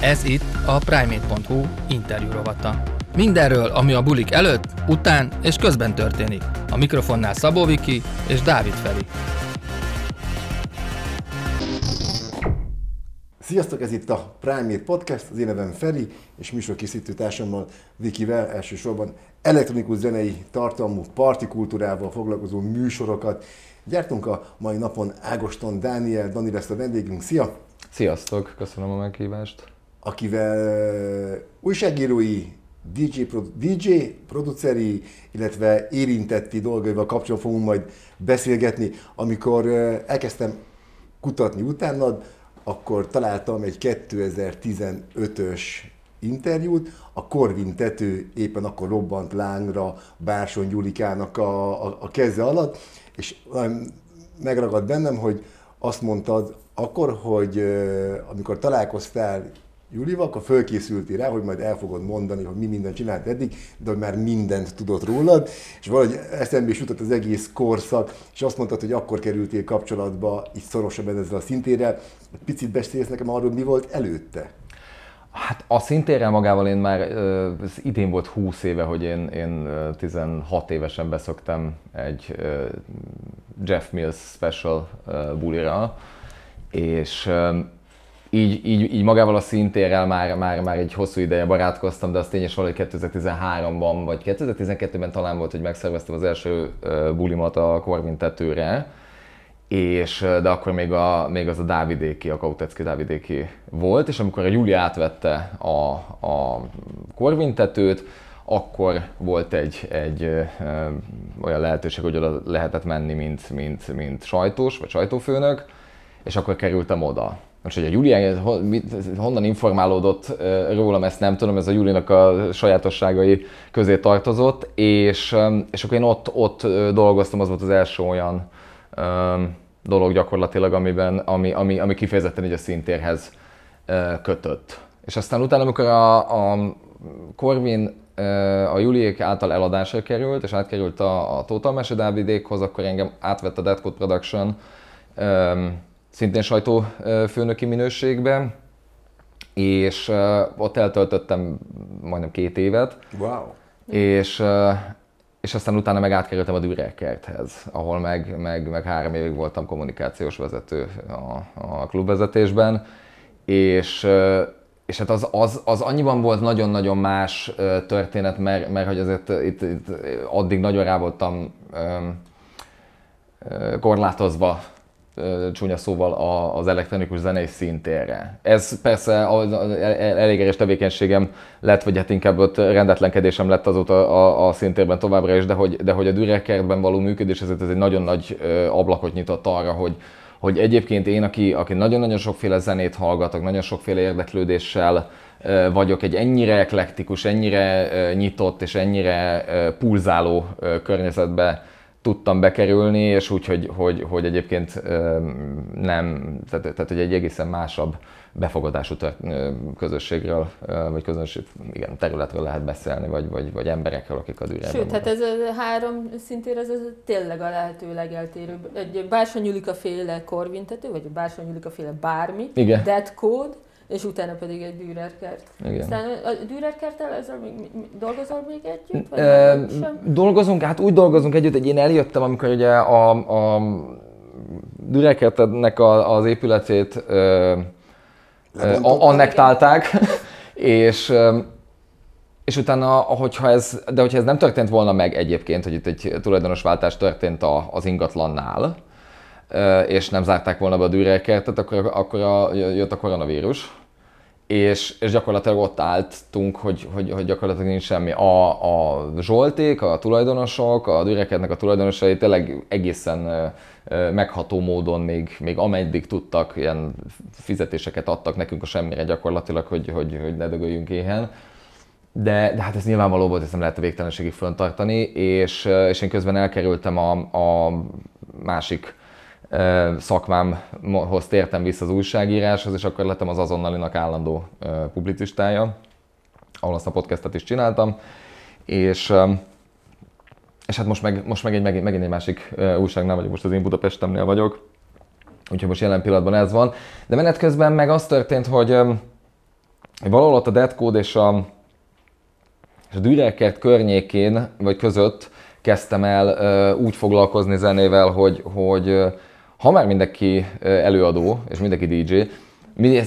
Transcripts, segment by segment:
Ez itt a Primate.hu interjú rovata. Mindenről, ami a bulik előtt, után és közben történik. A mikrofonnál Szabó Viki és Dávid Feri. Sziasztok, ez itt a Primate Podcast, az én nevem Feri, és műsorkészítő társammal Vikivel elsősorban elektronikus zenei tartalmú partikultúrával foglalkozó műsorokat. Gyártunk a mai napon Ágoston Dániel, Dani lesz a vendégünk. Szia! Sziasztok, köszönöm a meghívást. Akivel újságírói, DJ, DJ, produceri, illetve érintetti dolgaival kapcsolatban fogunk majd beszélgetni. Amikor elkezdtem kutatni utánad, akkor találtam egy 2015-ös interjút, a Korvin tető éppen akkor robbant lángra Bárson Gyulikának a, a, a keze alatt, és megragad bennem, hogy azt mondtad akkor, hogy amikor találkoztál Julival, akkor fölkészültél rá, hogy majd el fogod mondani, hogy mi mindent csinált eddig, de már mindent tudott rólad, és valahogy eszembe is jutott az egész korszak, és azt mondtad, hogy akkor kerültél kapcsolatba így szorosabban ezzel a szintérrel. Picit beszélsz nekem arról, mi volt előtte? Hát a szintérrel magával én már, ez idén volt 20 éve, hogy én, én 16 évesen beszoktam egy Jeff Mills special bulira, és így, így, így magával a szintérrel már, már, már egy hosszú ideje barátkoztam, de az tényes valahogy 2013-ban, vagy 2012-ben talán volt, hogy megszerveztem az első bulimat a Corvin tetőre, és, de akkor még, a, még az a Dávidéki, a Kautecki Dávidéki volt, és amikor a Júli átvette a, a Corvin tetőt, akkor volt egy, egy ö, olyan lehetőség, hogy oda lehetett menni, mint, mint, mint sajtós, vagy sajtófőnök, és akkor kerültem oda. Most, hogy a Júli honnan informálódott rólam, ezt nem tudom, ez a Júlinak a sajátosságai közé tartozott, és, és akkor én ott, ott dolgoztam, az volt az első olyan dolog gyakorlatilag, amiben, ami, ami, ami kifejezetten így a szintérhez kötött. És aztán utána, amikor a, a Corvin a Juliék által eladásra került, és átkerült a, a Total Mese Dávidékhoz, akkor engem átvett a Dead Code Production, szintén sajtófőnöki minőségben, és ott eltöltöttem majdnem két évet. Wow. És, és aztán utána meg átkerültem a Dürerkerthez, ahol meg, meg, meg három évig voltam kommunikációs vezető a, a klubvezetésben, és, és hát az, az, az annyiban volt nagyon-nagyon más történet, mert, mert hogy azért itt, itt addig nagyon rá voltam korlátozva csúnya szóval az elektronikus zenei szintére. Ez persze az elég erős tevékenységem lett, vagy hát inkább ott rendetlenkedésem lett azóta a, a szintérben továbbra is, de hogy, de hogy a Dürekertben való működés ezért ez egy nagyon nagy ablakot nyitott arra, hogy, hogy egyébként én, aki, aki nagyon-nagyon sokféle zenét hallgatok, nagyon sokféle érdeklődéssel vagyok, egy ennyire eklektikus, ennyire nyitott és ennyire pulzáló környezetbe tudtam bekerülni, és úgy, hogy, hogy, hogy egyébként nem, tehát, tehát hogy egy egészen másabb befogadású közösségről, vagy közönség, igen, területről lehet beszélni, vagy, vagy, vagy emberekről, akik a dűrében Sőt, hát ez a három szintén ez, ez tényleg a lehető legeltérőbb. Egy Bársonyulika féle korvintető, vagy Bársonyulika féle bármi, igen. dead code, és utána pedig egy Dürerkert. Igen. Aztán a Dürerkerttel ezzel még, dolgozol még együtt? Vagy e, dolgozunk, hát úgy dolgozunk együtt, hogy én eljöttem, amikor ugye a, a Dürerkertnek az épületét e, annektálták, és és utána, hogyha ez, de hogyha ez nem történt volna meg egyébként, hogy itt egy tulajdonosváltás történt az ingatlannál, és nem zárták volna be a dűrelkertet, akkor, akkor a, jött a koronavírus, és, és gyakorlatilag ott álltunk, hogy, hogy, hogy gyakorlatilag nincs semmi. A, a Zsolték, a tulajdonosok, a dűrekednek a tulajdonosai tényleg egészen megható módon még, még ameddig tudtak, ilyen fizetéseket adtak nekünk a semmire gyakorlatilag, hogy, hogy, hogy ne dögöljünk éhen. De, de hát ez nyilvánvaló volt, ezt nem lehet a végtelenségig föntartani, és, és én közben elkerültem a, a másik szakmámhoz tértem vissza az újságíráshoz, és akkor lettem az azonnalinak állandó publicistája, ahol azt a podcastet is csináltam, és, és hát most meg, most meg egy, megint, megint egy másik újságnál vagyok, most az én Budapestemnél vagyok, úgyhogy most jelen pillanatban ez van. De menet közben meg az történt, hogy valahol ott a Dead Code és a, és a Dürerkert környékén, vagy között kezdtem el úgy foglalkozni zenével, hogy, hogy ha már mindenki előadó, és mindenki DJ, mindig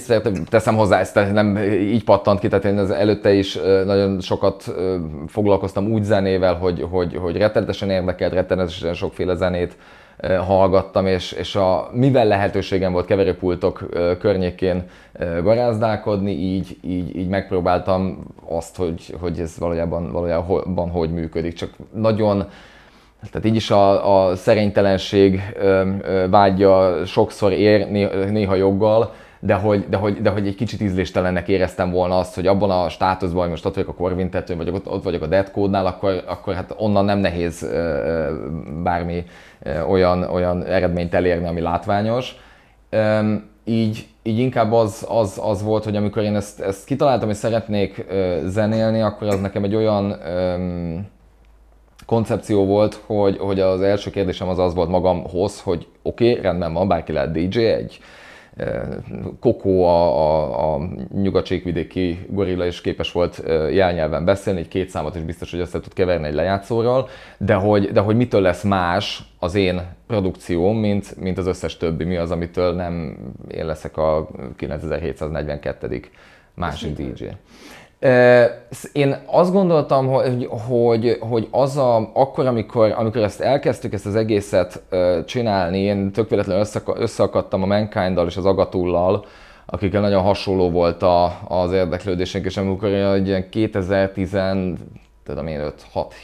teszem hozzá, ezt nem így pattant ki, tehát én az előtte is nagyon sokat foglalkoztam úgy zenével, hogy, hogy, hogy rettenetesen érdekelt, rettenetesen sokféle zenét hallgattam, és, és a, mivel lehetőségem volt keverőpultok környékén garázdálkodni, így, így, így megpróbáltam azt, hogy, hogy ez valójában, valójában hogy működik. Csak nagyon tehát így is a, a szerénytelenség vágya sokszor ér, néha joggal, de hogy, de, hogy, de hogy egy kicsit ízléstelennek éreztem volna azt, hogy abban a státuszban, hogy most ott vagyok a korvintetőn, vagy ott, ott vagyok a Dead Code-nál, akkor, akkor hát onnan nem nehéz bármi olyan, olyan eredményt elérni, ami látványos. Így, így inkább az, az, az volt, hogy amikor én ezt, ezt kitaláltam, hogy szeretnék zenélni, akkor az nekem egy olyan koncepció volt, hogy, hogy az első kérdésem az az volt magamhoz, hogy oké, okay, rendben van, bárki lehet DJ, egy Kokó a, a, a nyugat-csékvidéki gorilla is képes volt jelnyelven beszélni, egy két számot is biztos, hogy össze tud keverni egy lejátszóról, de hogy, de hogy mitől lesz más az én produkcióm, mint, mint az összes többi, mi az, amitől nem én leszek a 9742. másik DJ. Én azt gondoltam, hogy, hogy, hogy az a, akkor, amikor, amikor ezt elkezdtük, ezt az egészet csinálni, én tök véletlenül összeakadtam a mankind és az Agatullal, akikkel nagyon hasonló volt a, az érdeklődésünk, és amikor egy ilyen 2010 tudom én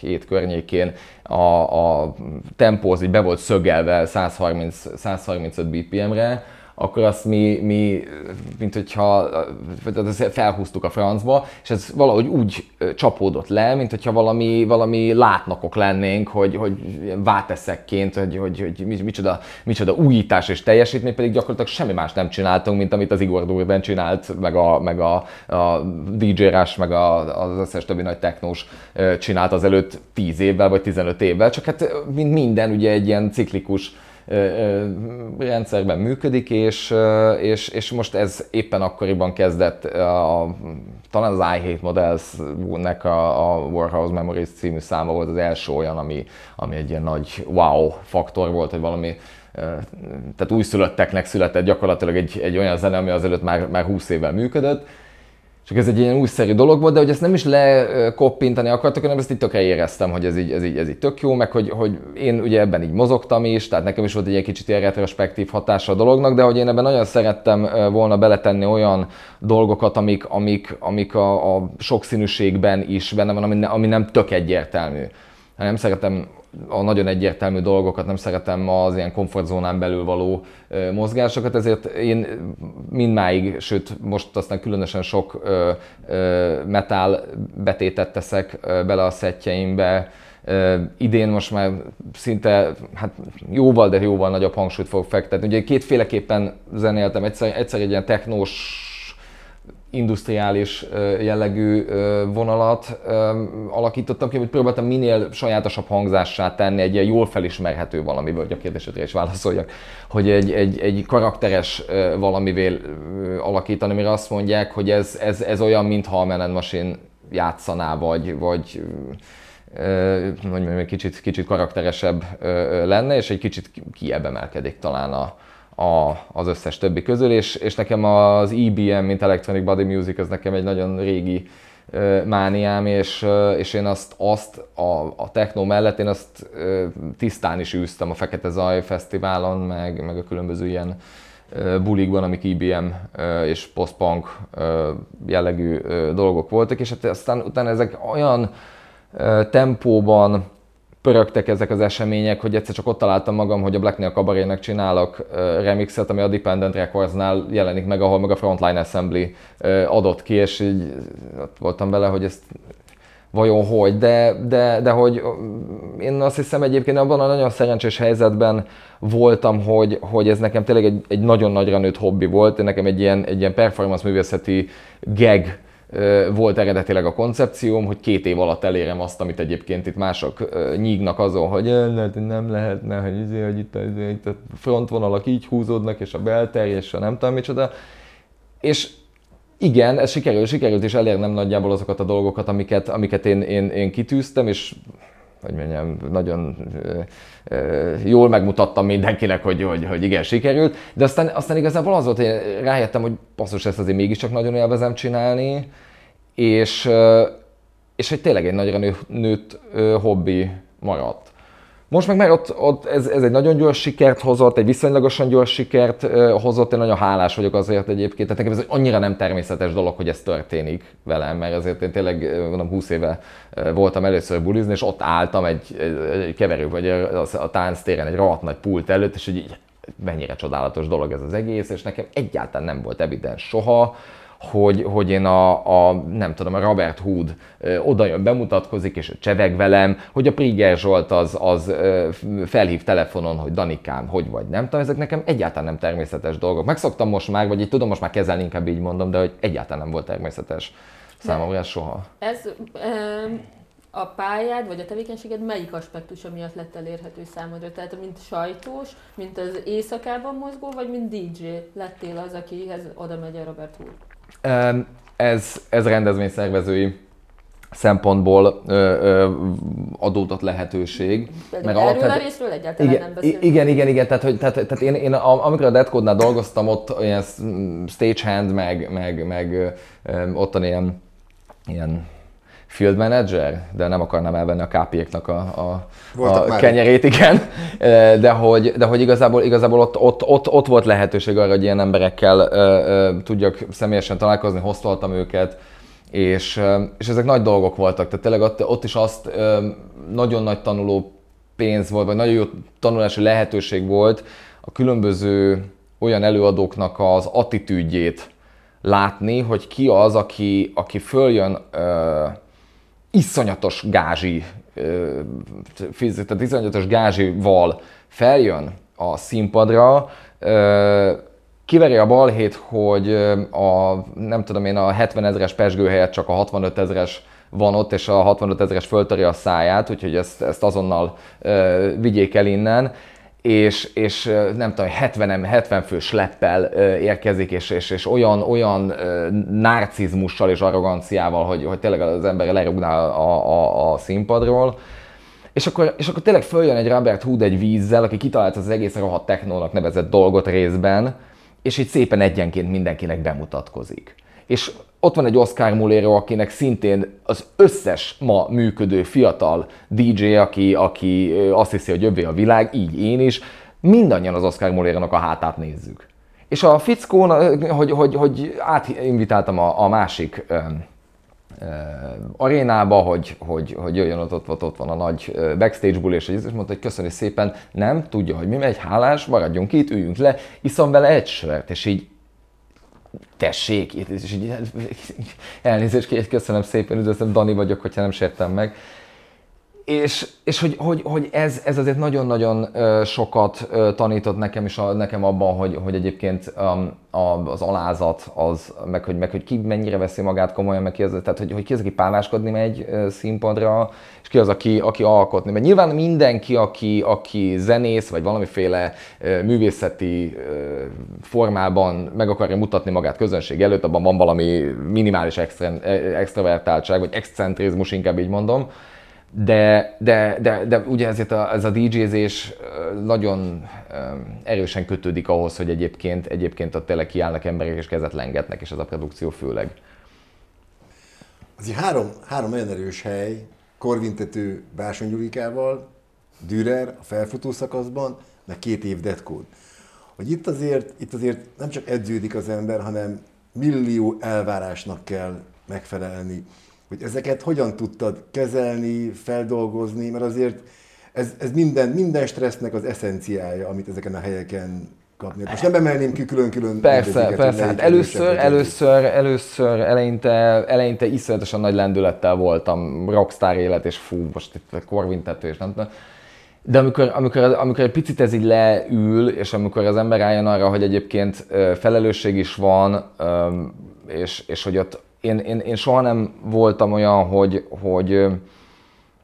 5-6-7 környékén a, a tempó az így be volt szögelve 130, 135 BPM-re, akkor azt mi, mi mint hogyha felhúztuk a francba, és ez valahogy úgy csapódott le, mint hogyha valami, valami látnokok lennénk, hogy, hogy váteszekként, hogy, hogy, hogy micsoda, micsoda újítás és teljesítmény, pedig gyakorlatilag semmi más nem csináltunk, mint amit az Igor Durben csinált, meg a, meg a, a DJ Rush, meg a, az összes többi nagy technós csinált az előtt 10 évvel, vagy 15 évvel, csak hát mint minden ugye egy ilyen ciklikus rendszerben működik, és, és, és most ez éppen akkoriban kezdett, a, talán az I Hate Models-nek a, a Warhouse Memories című száma volt az első olyan, ami, ami egy ilyen nagy wow faktor volt, hogy valami tehát újszülötteknek született gyakorlatilag egy, egy olyan zene, ami azelőtt már, már 20 évvel működött, csak ez egy ilyen újszerű dolog volt, de hogy ezt nem is lekoppintani akartak, hanem ezt így tökre éreztem, hogy ez így, ez így, ez így tök jó, meg hogy, hogy én ugye ebben így mozogtam is, tehát nekem is volt egy, egy kicsit ilyen retrospektív hatása a dolognak, de hogy én ebben nagyon szerettem volna beletenni olyan dolgokat, amik, amik, amik a, a sokszínűségben is benne van, ami, ne, ami nem tök egyértelmű. Nem szeretem a nagyon egyértelmű dolgokat, nem szeretem az ilyen komfortzónán belül való mozgásokat, ezért én mindmáig, sőt most aztán különösen sok metal betétet teszek bele a szettjeimbe, idén most már szinte hát jóval, de jóval nagyobb hangsúlyt fog fektetni. Ugye kétféleképpen zenéltem, egyszer, egyszer egy ilyen technós industriális jellegű vonalat alakítottam ki, hogy próbáltam minél sajátosabb hangzássá tenni, egy ilyen jól felismerhető valamivel, hogy a kérdésedre is válaszoljak, hogy egy, egy, egy karakteres valamivel alakítani, mire azt mondják, hogy ez, ez, ez olyan, mintha a Menet Machine játszaná, vagy, vagy mondjam, egy kicsit, kicsit karakteresebb lenne, és egy kicsit kiebb emelkedik talán a, a, az összes többi közül, és, és nekem az EBM, mint Electronic Body Music, ez nekem egy nagyon régi uh, mániám, és, uh, és én azt, azt a, a techno mellett én azt uh, tisztán is űztem a Fekete Zaj Fesztiválon, meg, meg a különböző ilyen bulikban, amik IBM és postpunk jellegű dolgok voltak, és hát aztán utána ezek olyan tempóban pörögtek ezek az események, hogy egyszer csak ott találtam magam, hogy a Black Nail Cabaret-nek csinálok remixet, ami a Dependent Records-nál jelenik meg, ahol meg a Frontline Assembly adott ki, és így ott voltam vele, hogy ezt vajon hogy, de, de, de hogy én azt hiszem egyébként abban a nagyon szerencsés helyzetben voltam, hogy, hogy ez nekem tényleg egy, egy nagyon nagyra nőtt hobbi volt, nekem egy ilyen, egy ilyen performance művészeti gag volt eredetileg a koncepcióm, hogy két év alatt elérem azt, amit egyébként itt mások nyígnak azon, hogy nem lehetne, hogy, izé, hogy itt, izé, itt a frontvonalak így húzódnak, és a belterj, és a nem tudom micsoda. És igen, ez sikerült, sikerült is elérnem nagyjából azokat a dolgokat, amiket, amiket én, én, én kitűztem, és hogy mondjam, nagyon jól megmutattam mindenkinek, hogy, hogy, hogy igen, sikerült, de aztán, aztán igazából az volt, hogy rájöttem, hogy passzus, ezt azért mégiscsak nagyon élvezem csinálni, és, és hogy tényleg egy nagyra nő, nőtt hobbi maradt. Most meg már ott, ott ez, ez, egy nagyon gyors sikert hozott, egy viszonylagosan gyors sikert hozott, én nagyon hálás vagyok azért egyébként. Tehát nekem ez annyira nem természetes dolog, hogy ez történik velem, mert azért én tényleg mondom 20 éve voltam először bulizni, és ott álltam egy, egy, keverő, vagy a, a tánctéren egy rohadt nagy pult előtt, és így mennyire csodálatos dolog ez az egész, és nekem egyáltalán nem volt evidens soha, hogy, hogy én a, a, nem tudom, a Robert Hood ö, oda jön, bemutatkozik, és cseveg velem, hogy a Priger Zsolt az, az ö, felhív telefonon, hogy Danikám, hogy vagy, nem tudom, ezek nekem egyáltalán nem természetes dolgok. Megszoktam most már, vagy így tudom most már kezelni, inkább így mondom, de hogy egyáltalán nem volt természetes számomra ez soha. Ez a pályád, vagy a tevékenységed melyik aspektusa miatt lett elérhető számodra? Tehát mint sajtós, mint az éjszakában mozgó, vagy mint DJ lettél az, akihez oda megy a Robert Hood? Ez, ez rendezvényszervezői szempontból ö, ö, adódott lehetőség. Pedig mert erről a részről egyáltalán igen, nem beszélünk. Igen, igen, igen, tehát, hogy, tehát, tehát én, én amikor a Deadcode-nál dolgoztam, ott ilyen stagehand, meg, meg, meg ottan ilyen, ilyen field manager, de nem akarnám elvenni a KP-eknek a, a, a kenyerét, igen. De hogy, de hogy igazából, igazából ott, ott, ott, ott, volt lehetőség arra, hogy ilyen emberekkel ö, ö, tudjak személyesen találkozni, hoztoltam őket, és, és ezek nagy dolgok voltak. Tehát tényleg ott, ott is azt ö, nagyon nagy tanuló pénz volt, vagy nagyon jó tanulási lehetőség volt a különböző olyan előadóknak az attitűdjét látni, hogy ki az, aki, aki följön ö, iszonyatos gázsi, tehát iszonyatos gázsival feljön a színpadra, kiveri a balhét, hogy a, nem tudom én, a 70 ezeres pesgő helyett csak a 65 ezeres van ott, és a 65 ezeres föltörje a száját, úgyhogy ezt, ezt azonnal vigyék el innen és, és nem tudom, 70, 70 fő sleppel érkezik, és, és, és olyan, olyan narcizmussal és arroganciával, hogy, hogy tényleg az ember lerugná a, a, a színpadról. És akkor, és akkor tényleg följön egy Robert Hood egy vízzel, aki kitalálta az egész rohadt technónak nevezett dolgot részben, és így szépen egyenként mindenkinek bemutatkozik. És ott van egy Oscar Mulero, akinek szintén az összes ma működő fiatal DJ, aki, aki azt hiszi, hogy jobbé a világ, így én is, mindannyian az Oscar mulero a hátát nézzük. És a fickón, hogy, hogy, hogy átinvitáltam a, a másik ö, ö, arénába, hogy, hogy, hogy jöjjön ott, ott, ott van a nagy backstage bull, és, és mondta, hogy köszönjük szépen, nem, tudja, hogy mi megy, hálás, maradjunk itt, üljünk le, iszom vele egy sört, és így tessék, és így elnézést köszönöm szépen, üdvözlöm, Dani vagyok, hogyha nem sértem meg. És, és hogy, hogy, hogy ez, ez azért nagyon-nagyon sokat tanított nekem is a, nekem abban, hogy, hogy egyébként um, az alázat, az, meg, hogy, meg hogy ki mennyire veszi magát komolyan, meg ki az, tehát hogy, hogy ki az, aki páváskodni megy színpadra, és ki az, aki, aki alkotni. Mert nyilván mindenki, aki, aki zenész, vagy valamiféle művészeti formában meg akarja mutatni magát közönség előtt, abban van valami minimális extra, extravertáltság, vagy excentrizmus, inkább így mondom, de, de, de, de ugye ezért a, ez a DJ-zés nagyon erősen kötődik ahhoz, hogy egyébként, egyébként ott tényleg kiállnak emberek és kezet lengetnek, és ez a produkció főleg. Az három, három nagyon erős hely, Korvintető Báson Gyurikával, Dürer a felfutó szakaszban, meg két év deadcode. Hogy itt azért, itt azért nem csak edződik az ember, hanem millió elvárásnak kell megfelelni hogy ezeket hogyan tudtad kezelni, feldolgozni, mert azért ez, ez minden, minden stressznek az eszenciája, amit ezeken a helyeken kapni. Most nem emelném ki külön-külön. Persze, persze. Hát először, először, először eleinte, eleinte iszonyatosan nagy lendülettel voltam, rockstar élet, és fú, most itt korvintető, és nem tudom. De amikor, amikor, amikor egy picit ez így leül, és amikor az ember rájön arra, hogy egyébként felelősség is van, és, és hogy ott én, én, én soha nem voltam olyan, hogy, hogy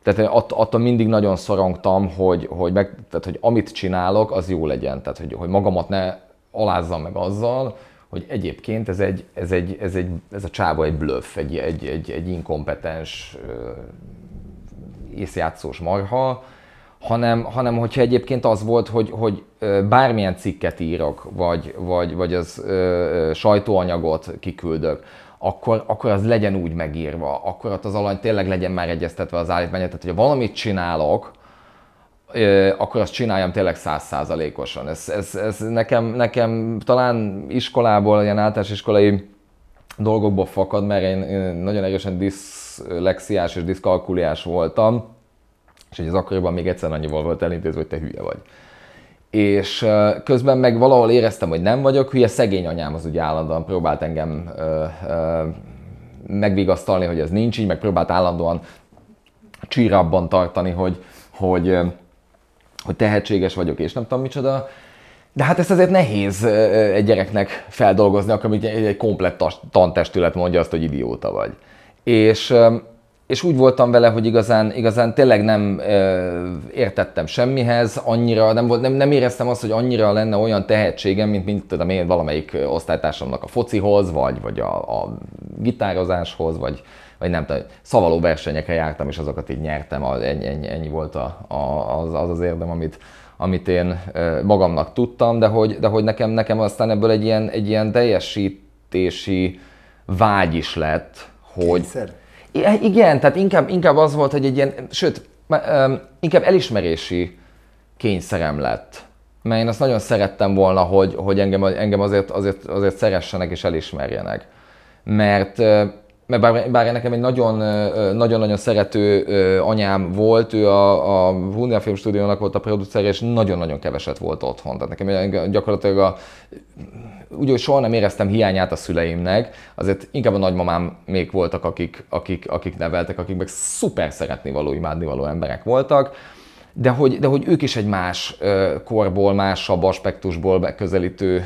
tehát att, attól mindig nagyon szorongtam, hogy, hogy, meg, tehát, hogy amit csinálok, az jó legyen. Tehát, hogy, hogy magamat ne alázzam meg azzal, hogy egyébként ez, egy, ez, egy, ez, egy, ez a csába egy bluff, egy, egy, egy, egy inkompetens észjátszós marha, hanem, hanem hogyha egyébként az volt, hogy, hogy bármilyen cikket írok, vagy, vagy, vagy az ö, sajtóanyagot kiküldök, akkor, akkor az legyen úgy megírva, akkor ott az alany tényleg legyen már egyeztetve az állítmányát. Tehát, hogyha valamit csinálok, akkor azt csináljam tényleg százszázalékosan. Ez, ez, ez nekem, nekem talán iskolából, ilyen általános iskolai dolgokból fakad, mert én, én nagyon erősen diszlexiás és diszkalkuliás voltam, és hogy az akkoriban még egyszer annyival volt elintézve, hogy te hülye vagy. És közben meg valahol éreztem, hogy nem vagyok hülye, szegény anyám az ugye állandóan próbált engem ö, ö, megvigasztalni, hogy ez nincs így, meg próbált állandóan csírabban tartani, hogy, hogy, hogy tehetséges vagyok, és nem tudom micsoda. De hát ezt azért nehéz egy gyereknek feldolgozni, akkor egy, egy komplett tantestület mondja azt, hogy idióta vagy. És és úgy voltam vele, hogy igazán, igazán tényleg nem ö, értettem semmihez, annyira, nem, volt, nem, nem éreztem azt, hogy annyira lenne olyan tehetségem, mint, mint tudom én valamelyik osztálytársamnak a focihoz, vagy, vagy a, a gitározáshoz, vagy, vagy nem tudom, szavaló versenyekre jártam, és azokat így nyertem, ennyi, ennyi, ennyi volt a, a, az, az az érdem, amit, amit én magamnak tudtam, de hogy, de hogy nekem, nekem aztán ebből egy ilyen, egy ilyen teljesítési vágy is lett, hogy... Kényszer? Igen, tehát inkább, inkább az volt, hogy egy ilyen, sőt, inkább elismerési kényszerem lett. Mert én azt nagyon szerettem volna, hogy, hogy engem, engem azért, azért, azért szeressenek és elismerjenek. Mert, mert bár, bár nekem egy nagyon-nagyon szerető anyám volt, ő a, a Hundia Film Stúdiónak volt a producer, és nagyon-nagyon keveset volt otthon. Tehát nekem gyakorlatilag a úgy, hogy soha nem éreztem hiányát a szüleimnek, azért inkább a nagymamám még voltak, akik, akik, akik neveltek, akik meg szuper imádni való emberek voltak, de hogy, de hogy ők is egy más korból, másabb aspektusból megközelítő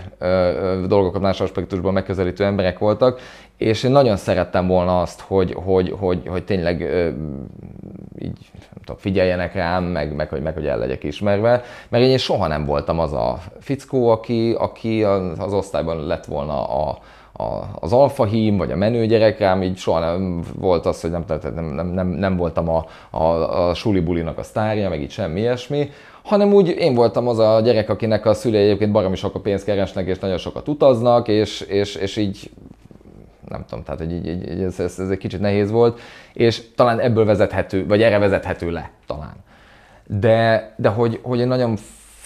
dolgokat, más aspektusból megközelítő emberek voltak, és én nagyon szerettem volna azt, hogy, hogy, hogy, hogy tényleg így nem tudom, figyeljenek rám, meg, meg, hogy, meg hogy el legyek ismerve, mert én soha nem voltam az a fickó, aki, aki az osztályban lett volna a, a, az alfa hím, vagy a menő gyerek, rám így soha nem volt az, hogy nem, nem, nem, nem, voltam a, a, a suli bulinak a sztárja, meg így semmi ilyesmi, hanem úgy én voltam az a gyerek, akinek a szülei egyébként baromi a pénzt keresnek, és nagyon sokat utaznak, és, és, és így nem tudom, tehát hogy így, így, ez, ez, ez egy kicsit nehéz volt, és talán ebből vezethető, vagy erre vezethető le talán. De, de hogy, hogy én nagyon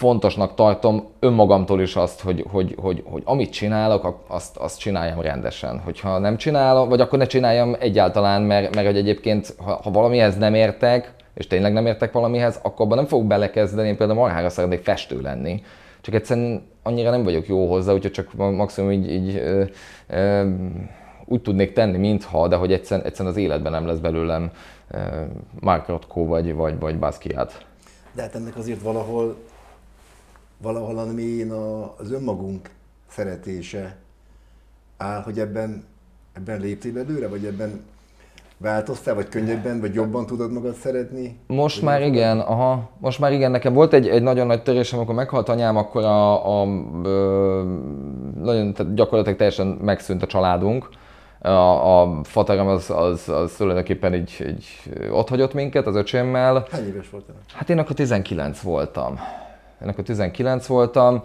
fontosnak tartom önmagamtól is azt, hogy, hogy, hogy, hogy amit csinálok, azt, azt csináljam rendesen. Hogyha nem csinálom, vagy akkor ne csináljam egyáltalán, mert, mert hogy egyébként, ha, ha valamihez nem értek, és tényleg nem értek valamihez, akkor abban nem fogok belekezdeni, én például marhára szeretnék festő lenni. Csak egyszerűen annyira nem vagyok jó hozzá, úgyhogy csak maximum így, így ö, ö, úgy tudnék tenni, mintha, de hogy egyszerűen, egyszerűen az életben nem lesz belőlem ö, Mark Rothko vagy, vagy, vagy Basquiat. De hát ennek azért valahol valahol a mélyén az önmagunk szeretése áll, hogy ebben, ebben léptél előre, vagy ebben változtál, vagy könnyebben, vagy jobban tudod magad szeretni? Most már igen, aha. Most már igen, nekem volt egy, egy nagyon nagy törésem, amikor meghalt anyám, akkor a, a, a nagyon, tehát gyakorlatilag teljesen megszűnt a családunk. A, a faterem az, az, az tulajdonképpen így, így ott hagyott minket az öcsémmel. Hány éves voltál? Hát én akkor 19 voltam én akkor 19 voltam.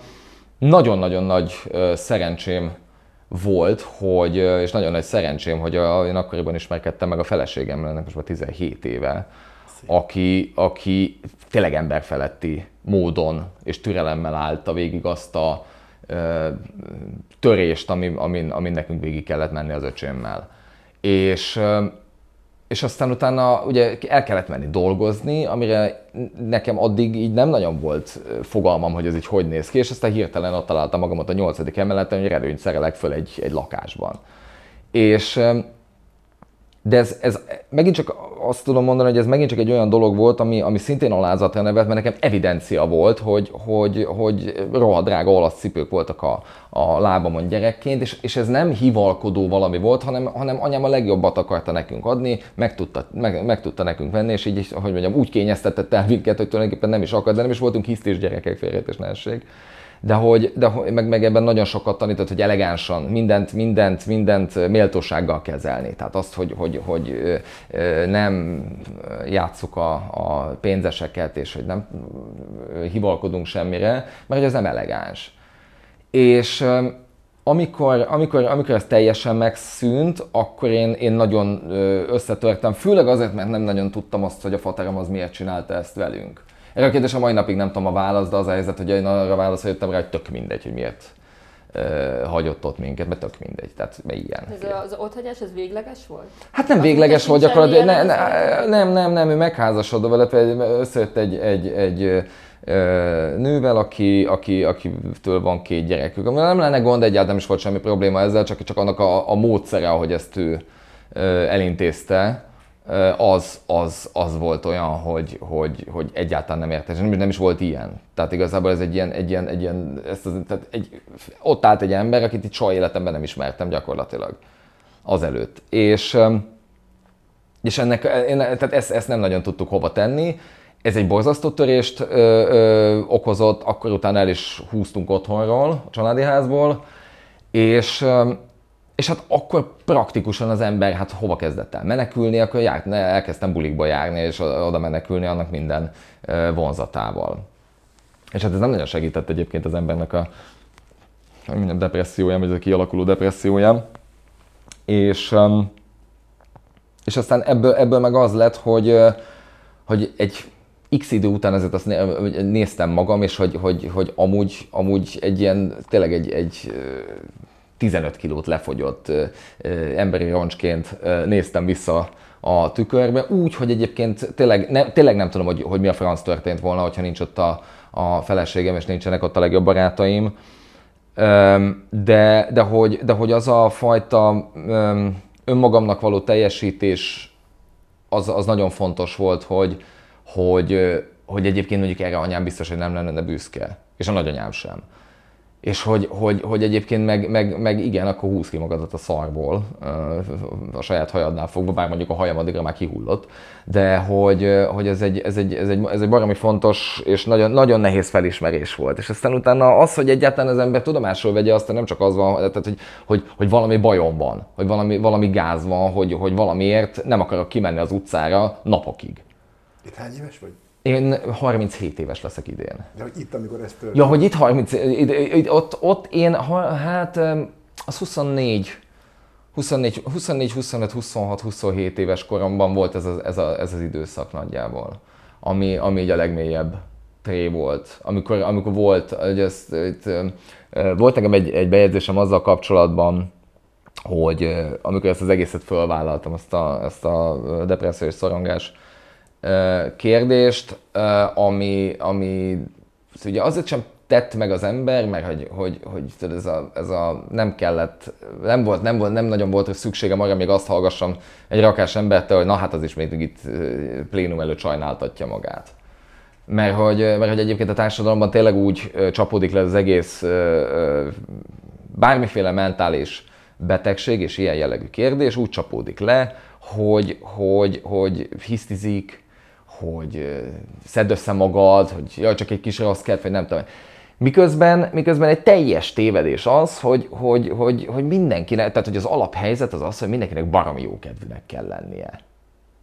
Nagyon-nagyon nagy szerencsém volt, hogy, és nagyon nagy szerencsém, hogy a, én akkoriban ismerkedtem meg a feleségemmel, ennek most már 17 éve, aki, aki tényleg emberfeletti módon és türelemmel állta végig azt a ö, törést, amin, amin, amin nekünk végig kellett menni az öcsémmel. És és aztán utána ugye el kellett menni dolgozni, amire nekem addig így nem nagyon volt fogalmam, hogy ez így hogy néz ki, és aztán hirtelen ott találtam magamat a nyolcadik emeleten, hogy redőnyt szerelek föl egy, egy lakásban. És de ez, ez megint csak azt tudom mondani, hogy ez megint csak egy olyan dolog volt, ami, ami szintén alázatra nevet, mert nekem evidencia volt, hogy, hogy, hogy rohadt drága olasz cipők voltak a, a lábamon gyerekként, és, és ez nem hivalkodó valami volt, hanem, hanem anyám a legjobbat akarta nekünk adni, meg tudta, meg, meg tudta nekünk venni, és így, hogy mondjam, úgy kényeztetett el minket, hogy tulajdonképpen nem is akar, de nem is voltunk hisztis gyerekek, félreértés de hogy, de meg, meg ebben nagyon sokat tanított, hogy elegánsan, mindent, mindent, mindent méltósággal kezelni. Tehát azt, hogy, hogy, hogy nem játsszuk a, a pénzeseket, és hogy nem hivalkodunk semmire, mert hogy ez nem elegáns. És amikor, amikor, amikor ez teljesen megszűnt, akkor én, én nagyon összetörtem, főleg azért, mert nem nagyon tudtam azt, hogy a faterom az miért csinálta ezt velünk. Erre a kérdés a mai napig nem tudom a választ, de az a helyzet, hogy én arra válaszra jöttem rá, hogy tök mindegy, hogy miért hagyott ott minket, mert tök mindegy. Tehát ilyen. Ez az otthagyás, ez végleges volt? Hát nem végleges volt gyakorlatilag, ne, ne, nem, nem, nem, ő megházasodva vele, összejött egy, egy, egy nővel, aki, aki, akitől van két gyerekük. Nem lenne gond, egyáltalán is volt semmi probléma ezzel, csak, csak annak a, a módszere, ahogy ezt ő elintézte, az, az, az volt olyan, hogy, hogy, hogy egyáltalán nem értes. Nem, nem is volt ilyen. Tehát igazából ez egy ilyen, egy ilyen, egy ilyen ezt az, tehát egy, ott állt egy ember, akit itt soha életemben nem ismertem gyakorlatilag azelőtt. És, és ennek, tehát ezt, ezt nem nagyon tudtuk hova tenni. Ez egy borzasztó törést ö, ö, okozott, akkor utána el is húztunk otthonról, a családi házból, és, és hát akkor praktikusan az ember hát hova kezdett el menekülni, akkor járt, elkezdtem bulikba járni, és oda menekülni annak minden vonzatával. És hát ez nem nagyon segített egyébként az embernek a mondjam, depressziójám, vagy a kialakuló depressziójám. És, és aztán ebből, ebből meg az lett, hogy, hogy egy x idő után ezért azt néztem magam, és hogy, hogy, hogy amúgy, amúgy egy ilyen, tényleg egy, egy 15 kilót lefogyott emberi roncsként néztem vissza a tükörbe, úgy, hogy egyébként tényleg, ne, tényleg nem tudom, hogy, hogy mi a franc történt volna, hogyha nincs ott a, a feleségem, és nincsenek ott a legjobb barátaim. De, de, hogy, de hogy az a fajta önmagamnak való teljesítés, az, az nagyon fontos volt, hogy, hogy, hogy egyébként mondjuk erre anyám biztos, hogy nem lenne büszke, és a nagyanyám sem. És hogy, hogy, hogy egyébként meg, meg, meg, igen, akkor húz ki magadat a szarból, a saját hajadnál fogva, bár mondjuk a hajam addigra már kihullott, de hogy, hogy ez, egy, ez, egy, ez, egy, ez egy baromi fontos és nagyon, nagyon nehéz felismerés volt. És aztán utána az, hogy egyáltalán az ember tudomásul vegye, aztán nem csak az van, tehát, hogy, hogy, hogy valami bajom van, hogy valami, valami gáz van, hogy, hogy valamiért nem akarok kimenni az utcára napokig. Itt hány éves vagy? Én 37 éves leszek idén. De hogy itt, amikor ezt történt? Ja, hogy itt 30, ott, ott én, hát az 24, 24, 24, 25, 26, 27 éves koromban volt ez, az, ez, a, ez az időszak nagyjából, ami, ami így a legmélyebb tré volt. Amikor, amikor volt, hogy ezt, itt, volt nekem egy, egy bejegyzésem azzal kapcsolatban, hogy amikor ezt az egészet fölvállaltam, ezt a, ezt a depressziós szorongás kérdést, ami, ami ugye azért sem tett meg az ember, mert hogy, hogy, hogy ez, a, ez a nem kellett, nem volt, nem, volt, nem nagyon volt szükségem arra, még azt hallgassam egy rakás embertől, hogy na hát az is még itt plénum előtt sajnáltatja magát. Mert hogy, mert hogy egyébként a társadalomban tényleg úgy csapódik le az egész bármiféle mentális betegség és ilyen jellegű kérdés úgy csapódik le, hogy, hogy, hogy hisztizik, hogy szedd össze magad, hogy jaj, csak egy kis rossz kedv, vagy nem tudom. Miközben, miközben egy teljes tévedés az, hogy, hogy, hogy, hogy mindenkinek, tehát hogy az alaphelyzet az az, hogy mindenkinek baromi jó kedvűnek kell lennie.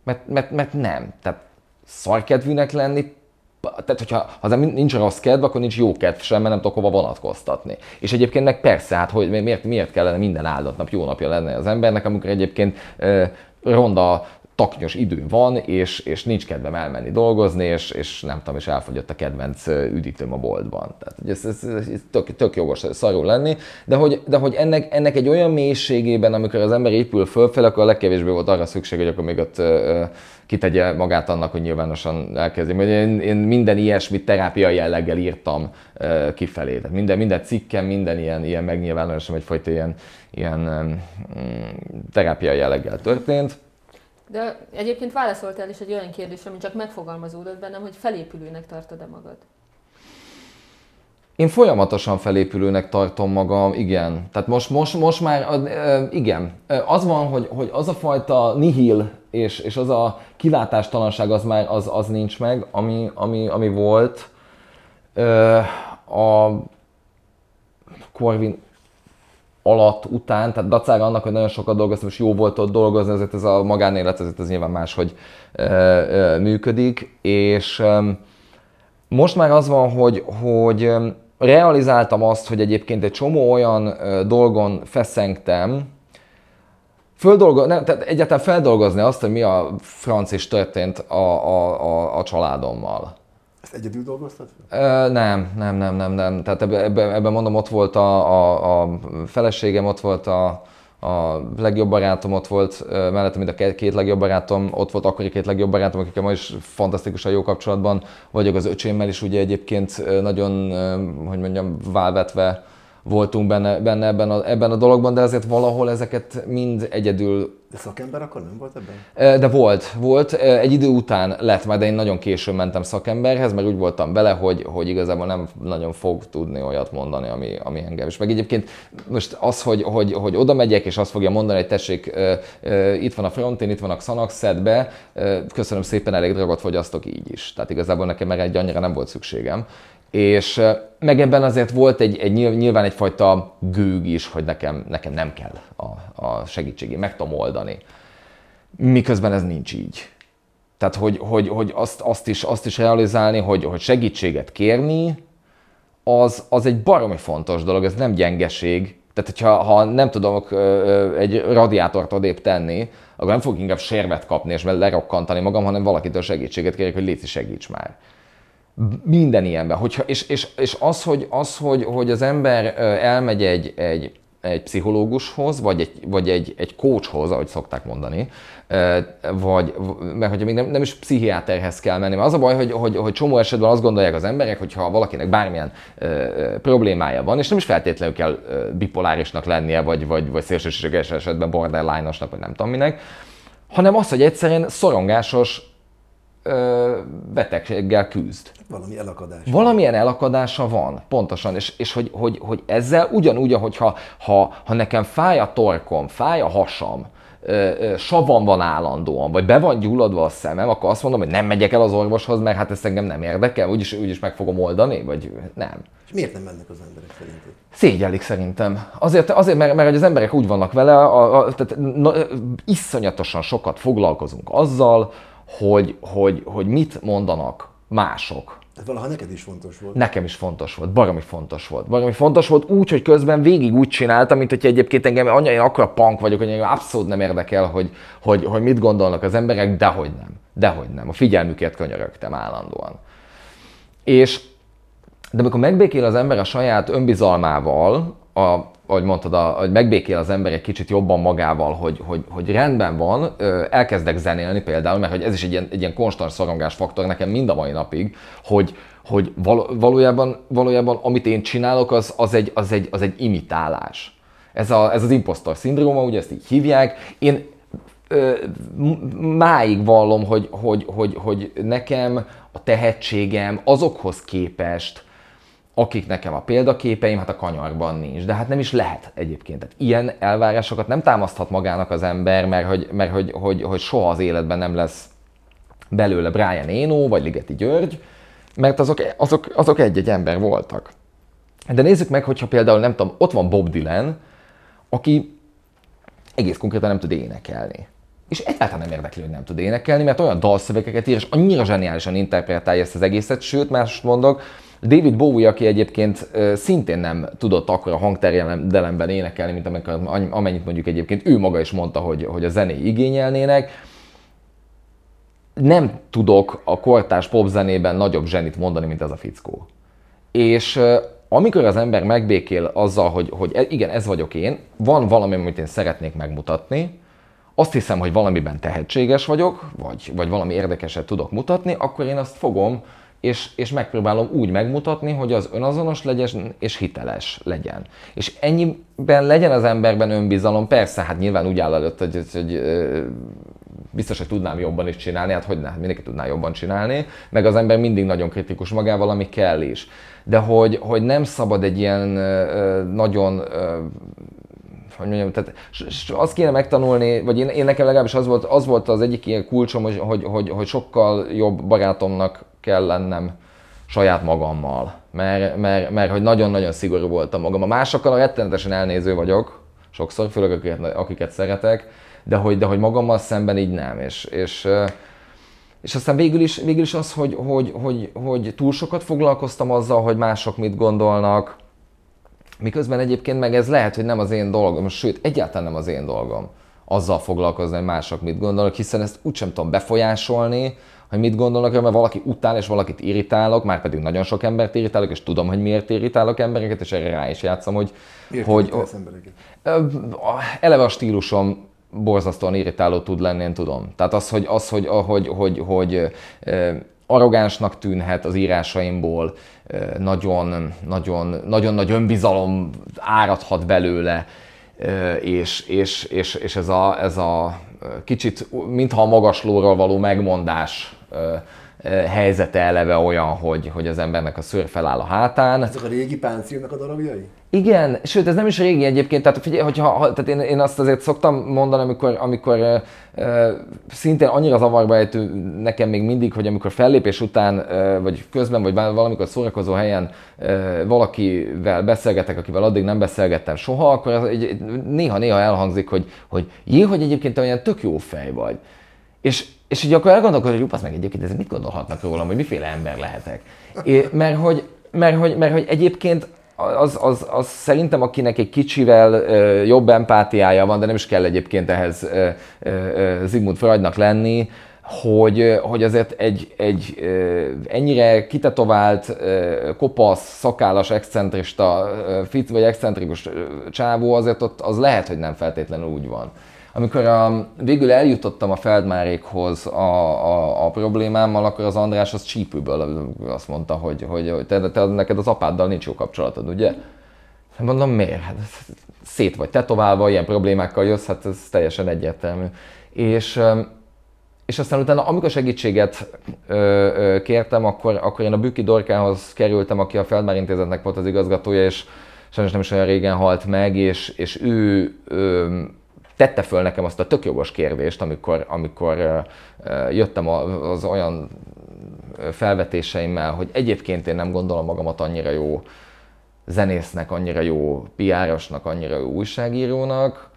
Mert, mert, mert nem. Tehát szarkedvűnek lenni, tehát hogyha ha nincs rossz kedv, akkor nincs jó kedv sem, mert nem tudok hova vonatkoztatni. És egyébként meg persze, hát hogy miért, miért kellene minden áldott nap jó napja lenne az embernek, amikor egyébként eh, ronda taknyos idő van, és, és nincs kedvem elmenni dolgozni, és, és nem tudom, és elfogyott a kedvenc üdítőm a boltban. Tehát ez, ez, ez tök, tök jogos szarul lenni, de hogy, de hogy ennek, ennek egy olyan mélységében, amikor az ember épül fölfel, akkor a legkevésbé volt arra szükség, hogy akkor még ott kitegye magát annak, hogy nyilvánosan elkezdi. Én, én minden ilyesmit terápiai jelleggel írtam kifelé. Tehát minden, minden cikkem, minden ilyen, ilyen megnyilvánulásom egyfajta ilyen, ilyen um, terápiai jelleggel történt. De egyébként válaszoltál is egy olyan kérdésre, ami csak megfogalmazódott bennem, hogy felépülőnek tartod-e magad? Én folyamatosan felépülőnek tartom magam, igen. Tehát most, most, most már, igen. Az van, hogy, hogy az a fajta nihil és, és az a kilátástalanság az már az, az nincs meg, ami, ami, ami volt. A, Corvin alatt, után, tehát dacára annak, hogy nagyon sokat dolgoztam, és jó volt ott dolgozni, ezért ez a magánélet, ezért ez nyilván máshogy ö, ö, működik, és ö, most már az van, hogy, hogy realizáltam azt, hogy egyébként egy csomó olyan dolgon feszengtem, Földolgo, nem, tehát egyáltalán feldolgozni azt, hogy mi a franc is történt a, a, a, a családommal. Ezt egyedül dolgoztad? Nem, nem, nem, nem, nem. Tehát ebben ebbe, mondom, ott volt a, a, a feleségem, ott volt a, a legjobb barátom, ott volt mellette, mint a két legjobb barátom, ott volt akkori két legjobb barátom, akikkel ma is fantasztikusan jó kapcsolatban vagyok az öcsémmel is, ugye egyébként nagyon, hogy mondjam, válvetve voltunk benne, benne ebben, a, ebben a dologban, de azért valahol ezeket mind egyedül de szakember akkor nem volt ebben? De volt, volt. Egy idő után lett, majd én nagyon későn mentem szakemberhez, mert úgy voltam bele, hogy, hogy igazából nem nagyon fog tudni olyat mondani, ami, ami engem is. Meg egyébként most az, hogy, hogy, hogy oda megyek, és azt fogja mondani, hogy tessék, itt van a frontén, itt van a Xanax, szed be, köszönöm szépen, elég drogot fogyasztok így is. Tehát igazából nekem meg egy annyira nem volt szükségem. És meg ebben azért volt egy, egy nyilván egyfajta gőg is, hogy nekem, nekem nem kell a, a segítségé, meg tudom oldani. Miközben ez nincs így. Tehát, hogy, hogy, hogy azt, azt, is, azt is realizálni, hogy, hogy segítséget kérni, az, az egy baromi fontos dolog, ez nem gyengeség. Tehát, hogyha ha nem tudok egy radiátort odébb tenni, akkor nem fogok inkább sérvet kapni és lerokkantani magam, hanem valakitől segítséget kérek, hogy léci segíts már minden ilyenben. Hogyha, és, és, és az, hogy, az hogy, hogy az ember elmegy egy, egy, egy pszichológushoz, vagy egy, vagy egy, egy coachhoz, ahogy szokták mondani, vagy, mert hogyha még nem, nem is pszichiáterhez kell menni, mert az a baj, hogy, hogy, hogy csomó esetben azt gondolják az emberek, hogy ha valakinek bármilyen ö, problémája van, és nem is feltétlenül kell bipolárisnak lennie, vagy, vagy, vagy szélsőséges esetben borderline-osnak, vagy nem tudom minek, hanem az, hogy egyszerűen szorongásos betegséggel küzd. Valami elakadás. Valamilyen elakadása van, pontosan. És, és hogy, hogy, hogy ezzel ugyanúgy, ahogy ha, ha, ha nekem fáj a torkom, fáj a hasam, savam van állandóan, vagy be van gyulladva a szemem, akkor azt mondom, hogy nem megyek el az orvoshoz, mert hát ezt engem nem érdekel, úgyis, úgyis meg fogom oldani, vagy nem. És miért nem mennek az emberek szerinted? Szégyellik szerintem. Azért, azért mert, mert az emberek úgy vannak vele, a, a, tehát na, iszonyatosan sokat foglalkozunk azzal, hogy, hogy, hogy mit mondanak mások. Ez valaha neked is fontos volt. Nekem is fontos volt, baromi fontos volt. Baromi fontos volt úgy, hogy közben végig úgy csináltam, mint hogy egyébként engem anya, én akkora punk vagyok, hogy engem abszolút nem érdekel, hogy, hogy, hogy mit gondolnak az emberek, dehogy nem. Dehogy nem. A figyelmüket könyörögtem állandóan. És de amikor megbékél az ember a saját önbizalmával, a, ahogy mondtad, a, hogy megbékél az ember egy kicsit jobban magával, hogy, hogy, hogy rendben van, elkezdek zenélni például, mert hogy ez is egy ilyen, egy ilyen konstans szorongás faktor nekem mind a mai napig, hogy, hogy valójában, valójában amit én csinálok, az, az, egy, az, egy, az egy imitálás. Ez, a, ez az impostor szindróma, ugye ezt így hívják. Én máig vallom, hogy, hogy, hogy, hogy nekem a tehetségem azokhoz képest, akik nekem a példaképeim, hát a kanyarban nincs. De hát nem is lehet egyébként. Tehát ilyen elvárásokat nem támaszthat magának az ember, mert hogy, mert hogy, hogy, hogy soha az életben nem lesz belőle Brian Eno vagy Ligeti György, mert azok, azok, azok egy-egy ember voltak. De nézzük meg, hogyha például, nem tudom, ott van Bob Dylan, aki egész konkrétan nem tud énekelni. És egyáltalán nem érdekli, hogy nem tud énekelni, mert olyan dalszövegeket ír, és annyira zseniálisan interpretálja ezt az egészet, sőt, más mondok, David Bowie, aki egyébként szintén nem tudott akkor a hangterjedelemben énekelni, mint amennyit mondjuk egyébként ő maga is mondta, hogy, hogy a zené igényelnének, nem tudok a kortárs popzenében nagyobb zsenit mondani, mint ez a fickó. És amikor az ember megbékél azzal, hogy, hogy e, igen, ez vagyok én, van valami, amit én szeretnék megmutatni, azt hiszem, hogy valamiben tehetséges vagyok, vagy, vagy valami érdekeset tudok mutatni, akkor én azt fogom és, és megpróbálom úgy megmutatni, hogy az önazonos legyen és hiteles legyen. És ennyiben legyen az emberben önbizalom, persze, hát nyilván úgy áll előtt, hogy, hogy, hogy biztos, hogy tudnám jobban is csinálni, hát hogy ne, mindenki tudná jobban csinálni, meg az ember mindig nagyon kritikus magával, ami kell is. De hogy, hogy nem szabad egy ilyen nagyon hogy mondjam, tehát azt kéne megtanulni, vagy én, én nekem legalábbis az volt, az volt az egyik ilyen kulcsom, hogy, hogy, hogy, hogy sokkal jobb barátomnak kell lennem saját magammal, mert, mert, mert hogy nagyon-nagyon szigorú voltam magam. A másokkal rettenetesen elnéző vagyok, sokszor, főleg akiket, akiket szeretek, de hogy, de hogy magammal szemben így nem. És, és, és aztán végül is, végül is az, hogy, hogy, hogy, hogy túl sokat foglalkoztam azzal, hogy mások mit gondolnak, miközben egyébként meg ez lehet, hogy nem az én dolgom, sőt, egyáltalán nem az én dolgom azzal foglalkozni, hogy mások mit gondolnak, hiszen ezt úgysem tudom befolyásolni, hogy mit gondolnak, mert valaki utál és valakit irritálok, már pedig nagyon sok embert irritálok, és tudom, hogy miért irritálok embereket, és erre rá is játszom, hogy... Miért hogy eleve a stílusom borzasztóan irritáló tud lenni, én tudom. Tehát az, hogy, az, hogy, hogy, hogy, hogy arrogánsnak tűnhet az írásaimból, nagyon, nagyon, nagyon nagy önbizalom áradhat belőle, és, és, és, és ez, a, ez a kicsit, mintha a magaslóról való megmondás helyzete eleve olyan, hogy, hogy az embernek a szőr feláll a hátán. Ezek a régi páncélnak a darabjai? Igen, sőt, ez nem is régi egyébként, tehát figyelj, hogyha, ha, tehát én, én azt azért szoktam mondani, amikor, amikor uh, szintén annyira zavarba ejtő nekem még mindig, hogy amikor fellépés után, uh, vagy közben, vagy valamikor szórakozó helyen uh, valakivel beszélgetek, akivel addig nem beszélgettem soha, akkor néha-néha elhangzik, hogy, hogy jé, hogy egyébként te olyan tök jó fej vagy. És, és így akkor elgondolkodom, hogy upasz meg egyébként, ez mit gondolhatnak rólam, hogy miféle ember lehetek. É, mert, hogy, mert, hogy, mert hogy egyébként az, az, az szerintem, akinek egy kicsivel ö, jobb empátiája van, de nem is kell egyébként ehhez ö, ö, Zigmund Freudnak lenni, hogy, hogy azért egy, egy ennyire kitetovált, kopasz, szakállas, excentrista, fit vagy excentrikus csávó, azért ott az lehet, hogy nem feltétlenül úgy van. Amikor a, végül eljutottam a Feldmárékhoz a, a, a problémámmal, akkor az András az csípőből azt mondta, hogy, hogy te, te, neked az apáddal nincs jó kapcsolatod, ugye? Mondom, miért? Hát szét vagy tetoválva, ilyen problémákkal jössz, hát ez teljesen egyértelmű. És, és aztán utána, amikor segítséget ö, ö, kértem, akkor, akkor én a Büki Dorkához kerültem, aki a Feldmár Intézetnek volt az igazgatója, és sajnos nem is olyan régen halt meg, és, és ő ö, tette föl nekem azt a tök jogos kérdést, amikor, amikor jöttem az olyan felvetéseimmel, hogy egyébként én nem gondolom magamat annyira jó zenésznek, annyira jó piárosnak, annyira jó újságírónak,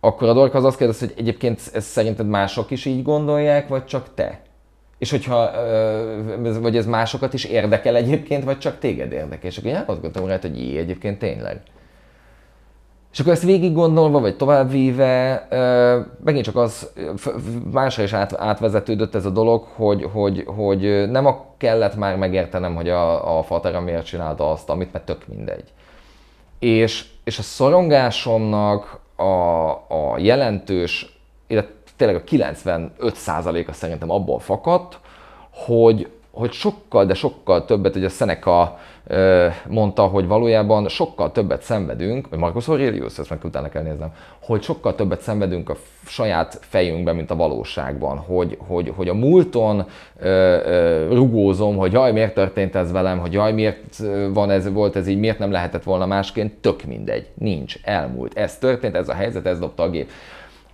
akkor a Dorka az azt kérdezi, hogy egyébként ez szerinted mások is így gondolják, vagy csak te? És hogyha, vagy ez másokat is érdekel egyébként, vagy csak téged érdekel? És akkor én azt gondoltam rá, hogy jé, egyébként tényleg. És akkor ezt végig gondolva, vagy továbbvíve, megint csak az másra is át, átvezetődött ez a dolog, hogy, hogy, hogy nem a kellett már megértenem, hogy a, a Fatera miért csinálta azt, amit, mert tök mindegy. És, és a szorongásomnak a, a jelentős, illetve tényleg a 95%-a szerintem abból fakadt, hogy, hogy sokkal, de sokkal többet, hogy a Seneca mondta, hogy valójában sokkal többet szenvedünk, vagy Marcus Aurelius, ezt meg utána kell néznem, hogy sokkal többet szenvedünk a saját fejünkben, mint a valóságban, hogy, hogy, hogy a múlton ö, ö, rugózom, hogy jaj, miért történt ez velem, hogy jaj, miért van ez, volt ez így, miért nem lehetett volna másként, tök mindegy, nincs, elmúlt, ez történt, ez a helyzet, ez dobta a gép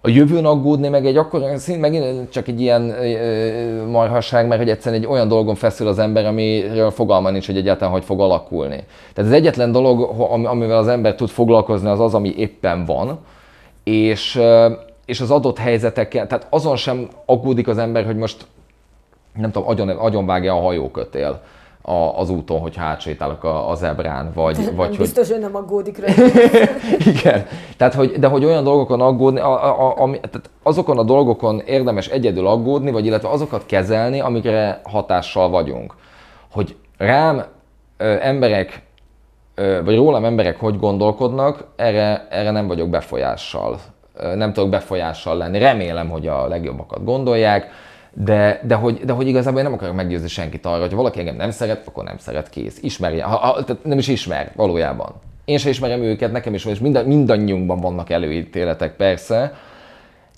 a jövőn aggódni, meg egy akkor szint megint csak egy ilyen ö, marhasság, mert hogy egyszerűen egy olyan dolgon feszül az ember, amiről fogalma nincs, hogy egyáltalán hogy fog alakulni. Tehát az egyetlen dolog, amivel az ember tud foglalkozni, az az, ami éppen van, és, és az adott helyzetekkel, tehát azon sem aggódik az ember, hogy most nem tudom, agyon, agyonvágja a hajókötél a, az úton, hogy hátsétálok a, a zebrán, vagy... Vagy biztos, hogy... hogy nem aggódik rá. Igen. Tehát, hogy, de hogy olyan dolgokon aggódni, a, a, a, tehát azokon a dolgokon érdemes egyedül aggódni, vagy illetve azokat kezelni, amikre hatással vagyunk. Hogy rám ö, emberek, ö, vagy rólam emberek hogy gondolkodnak, erre, erre nem vagyok befolyással. Ö, nem tudok befolyással lenni. Remélem, hogy a legjobbakat gondolják de, de, hogy, de hogy igazából én nem akarok meggyőzni senkit arra, hogy valaki engem nem szeret, akkor nem szeret, kész. Ismerje, ha, ha, tehát nem is ismer valójában. Én sem ismerem őket, nekem is van, és mind, mindannyiunkban vannak előítéletek persze,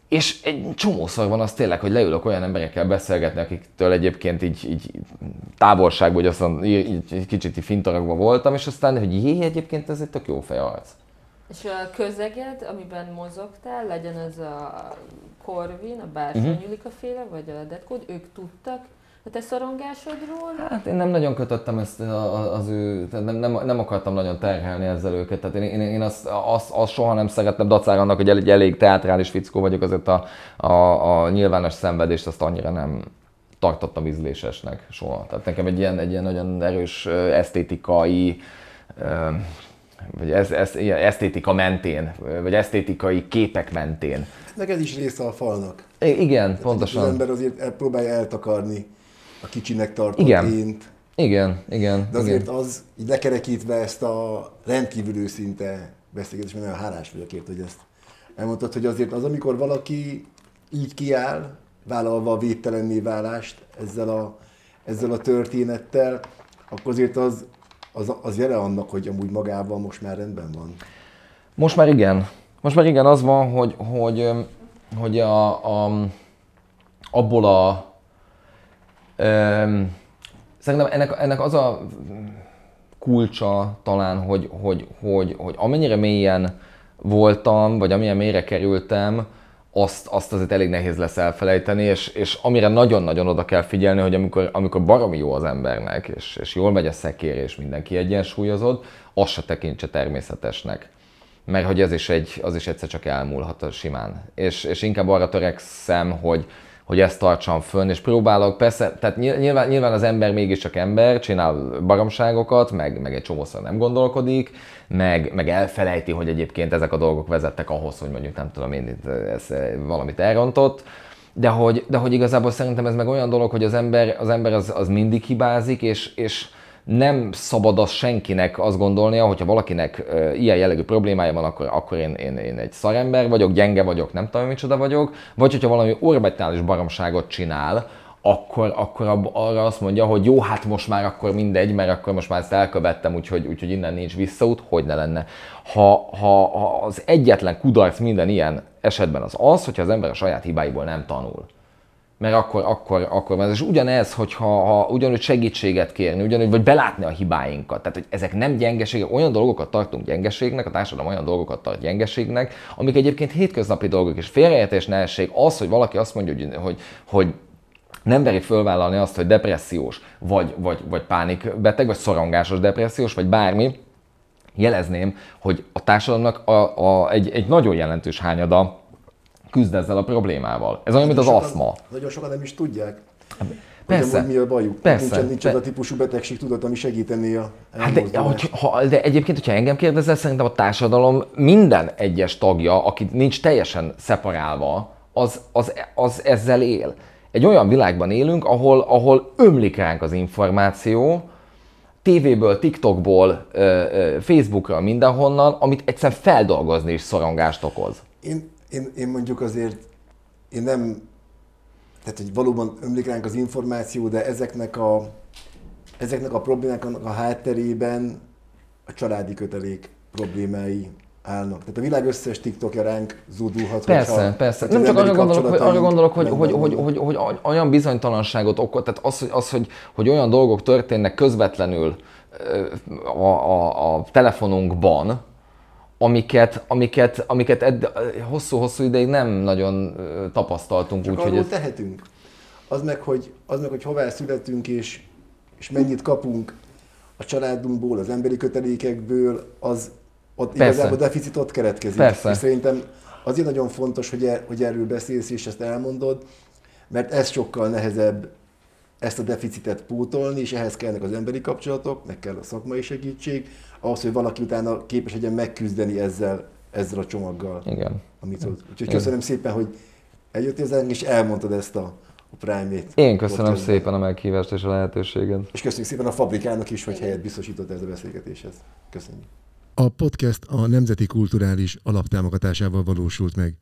és egy csomószor van az tényleg, hogy leülök olyan emberekkel beszélgetni, akiktől egyébként így, így távolságban, hogy aztán így, így kicsit így fintaragva voltam, és aztán, hogy jé, egyébként ez egy tök jó arc. És a közeged, amiben mozogtál, legyen ez a Corvin, a Bársony uh-huh. Mhm. féle, vagy a Deadcode, ők tudtak a te szorongásodról? Hát én nem nagyon kötöttem ezt az ő, nem, nem, nem akartam nagyon terhelni ezzel őket. Tehát én, én, én azt, azt, azt, soha nem szerettem, dacára annak, hogy egy elég teátrális fickó vagyok, azért a, a, a nyilvános szenvedést azt annyira nem tartottam ízlésesnek soha. Tehát nekem egy ilyen, egy ilyen nagyon erős esztétikai vagy ez, ez, esztétika mentén, vagy esztétikai képek mentén. Meg ez is része a falnak. I- igen, Tehát pontosan. Az ember azért próbálja eltakarni a kicsinek tartott igen. ént. Igen, igen. De azért igen. az, így lekerekítve ezt a rendkívül őszinte beszélgetés, mert nagyon hálás vagyok ért, hogy ezt elmondtad, hogy azért az, amikor valaki így kiáll, vállalva a védtelenné válást ezzel a, ezzel a történettel, akkor azért az, az, az jele annak, hogy amúgy magával most már rendben van. Most már igen. Most már igen, az van, hogy, hogy, hogy a, a, abból a um, szerintem ennek, ennek az a kulcsa talán, hogy, hogy, hogy, hogy amennyire mélyen voltam, vagy amilyen mélyre kerültem, azt, azt azért elég nehéz lesz elfelejteni, és, és amire nagyon-nagyon oda kell figyelni, hogy amikor, amikor baromi jó az embernek, és, és jól megy a szekér, és mindenki egyensúlyozod, azt se tekintse természetesnek. Mert hogy az is, egy, az is egyszer csak elmúlhat simán. És, és inkább arra törekszem, hogy, hogy ezt tartsam fönn, és próbálok, persze, tehát nyilván, nyilván az ember mégiscsak ember, csinál baromságokat, meg, meg egy csomószor nem gondolkodik, meg, meg elfelejti, hogy egyébként ezek a dolgok vezettek ahhoz, hogy mondjuk nem tudom én, ez valamit elrontott, de hogy, de hogy igazából szerintem ez meg olyan dolog, hogy az ember, az, ember az, az mindig hibázik, és, és nem szabad az senkinek azt gondolnia, hogyha valakinek ilyen jellegű problémája van, akkor, akkor én, én, én egy szarember vagyok, gyenge vagyok, nem tudom micsoda vagyok, vagy hogyha valami orbitális baromságot csinál, akkor, akkor arra azt mondja, hogy jó, hát most már akkor mindegy, mert akkor most már ezt elkövettem, úgyhogy, úgyhogy innen nincs visszaút, hogy ne lenne. Ha, ha, ha az egyetlen kudarc minden ilyen esetben az az, hogyha az ember a saját hibáiból nem tanul mert akkor, akkor, akkor van. És ugyanez, hogyha ha ugyanúgy segítséget kérni, ugyanúgy, vagy belátni a hibáinkat. Tehát, hogy ezek nem gyengeségek, olyan dolgokat tartunk gyengeségnek, a társadalom olyan dolgokat tart gyengeségnek, amik egyébként hétköznapi dolgok, és félreértés nehesség az, hogy valaki azt mondja, hogy, hogy, hogy nem veri fölvállalni azt, hogy depressziós, vagy, vagy, vagy pánikbeteg, vagy szorongásos depressziós, vagy bármi, jelezném, hogy a társadalomnak a, a, egy, egy nagyon jelentős hányada küzd ezzel a problémával. Ez olyan, mint az aszma. Nagyon sokan nem is tudják. Persze. Hogy mi a bajuk. Persze. Nincs, nincs az a típusú betegség tudat, ami segíteni a hát de, hogy, ha, de egyébként, hogyha engem kérdezel, szerintem a társadalom minden egyes tagja, aki nincs teljesen szeparálva, az, az, az ezzel él. Egy olyan világban élünk, ahol, ahol ömlik ránk az információ, tévéből, TikTokból, Facebookra, mindenhonnan, amit egyszerűen feldolgozni is szorongást okoz. Én, én, én mondjuk azért, én nem, tehát hogy valóban ömlik ránk az információ, de ezeknek a, ezeknek a problémáknak a hátterében a családi kötelék problémái állnak. Tehát a világ összes TikTokja ránk zúdulhat. Persze, hogyha, persze. Nem csak arra gondolok, hogy, arra gondolok hogy, hogy, hogy, hogy, hogy, hogy, olyan bizonytalanságot okot, tehát az, hogy, az, hogy, hogy olyan dolgok történnek közvetlenül a, a, a telefonunkban, amiket, amiket, amiket edd, hosszú-hosszú ideig nem nagyon tapasztaltunk. Csak úgy, hogy ez... tehetünk. Az meg, hogy, az meg, hogy hová születünk és, és mennyit kapunk a családunkból, az emberi kötelékekből, az ott Persze. igazából deficit ott keretkezik. Persze. És szerintem azért nagyon fontos, hogy, er, hogy erről beszélsz és ezt elmondod, mert ez sokkal nehezebb ezt a deficitet pótolni, és ehhez kellnek az emberi kapcsolatok, meg kell a szakmai segítség, ahhoz, hogy valaki utána képes legyen megküzdeni ezzel, ezzel a csomaggal. Igen. Amit hoz. Úgyhogy köszönöm szépen, hogy eljöttél hozzánk, és elmondtad ezt a, a Prime-ét. Én köszönöm podcastben. szépen a meghívást és a lehetőséget. És köszönjük szépen a fabrikának is, hogy helyet biztosított ez a beszélgetéshez. Köszönjük. A podcast a Nemzeti Kulturális Alaptámogatásával valósult meg.